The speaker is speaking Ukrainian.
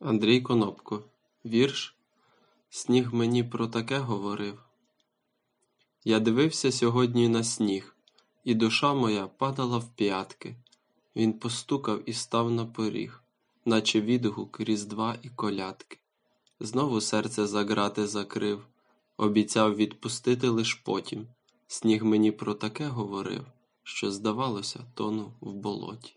Андрій Конопко Вірш Сніг мені про таке говорив Я дивився сьогодні на сніг, І душа моя падала в п'ятки. Він постукав і став на поріг, Наче відгук різдва і колядки. Знову серце за грати закрив, Обіцяв відпустити лиш потім. Сніг мені про таке говорив, Що, здавалося, тону в болоті.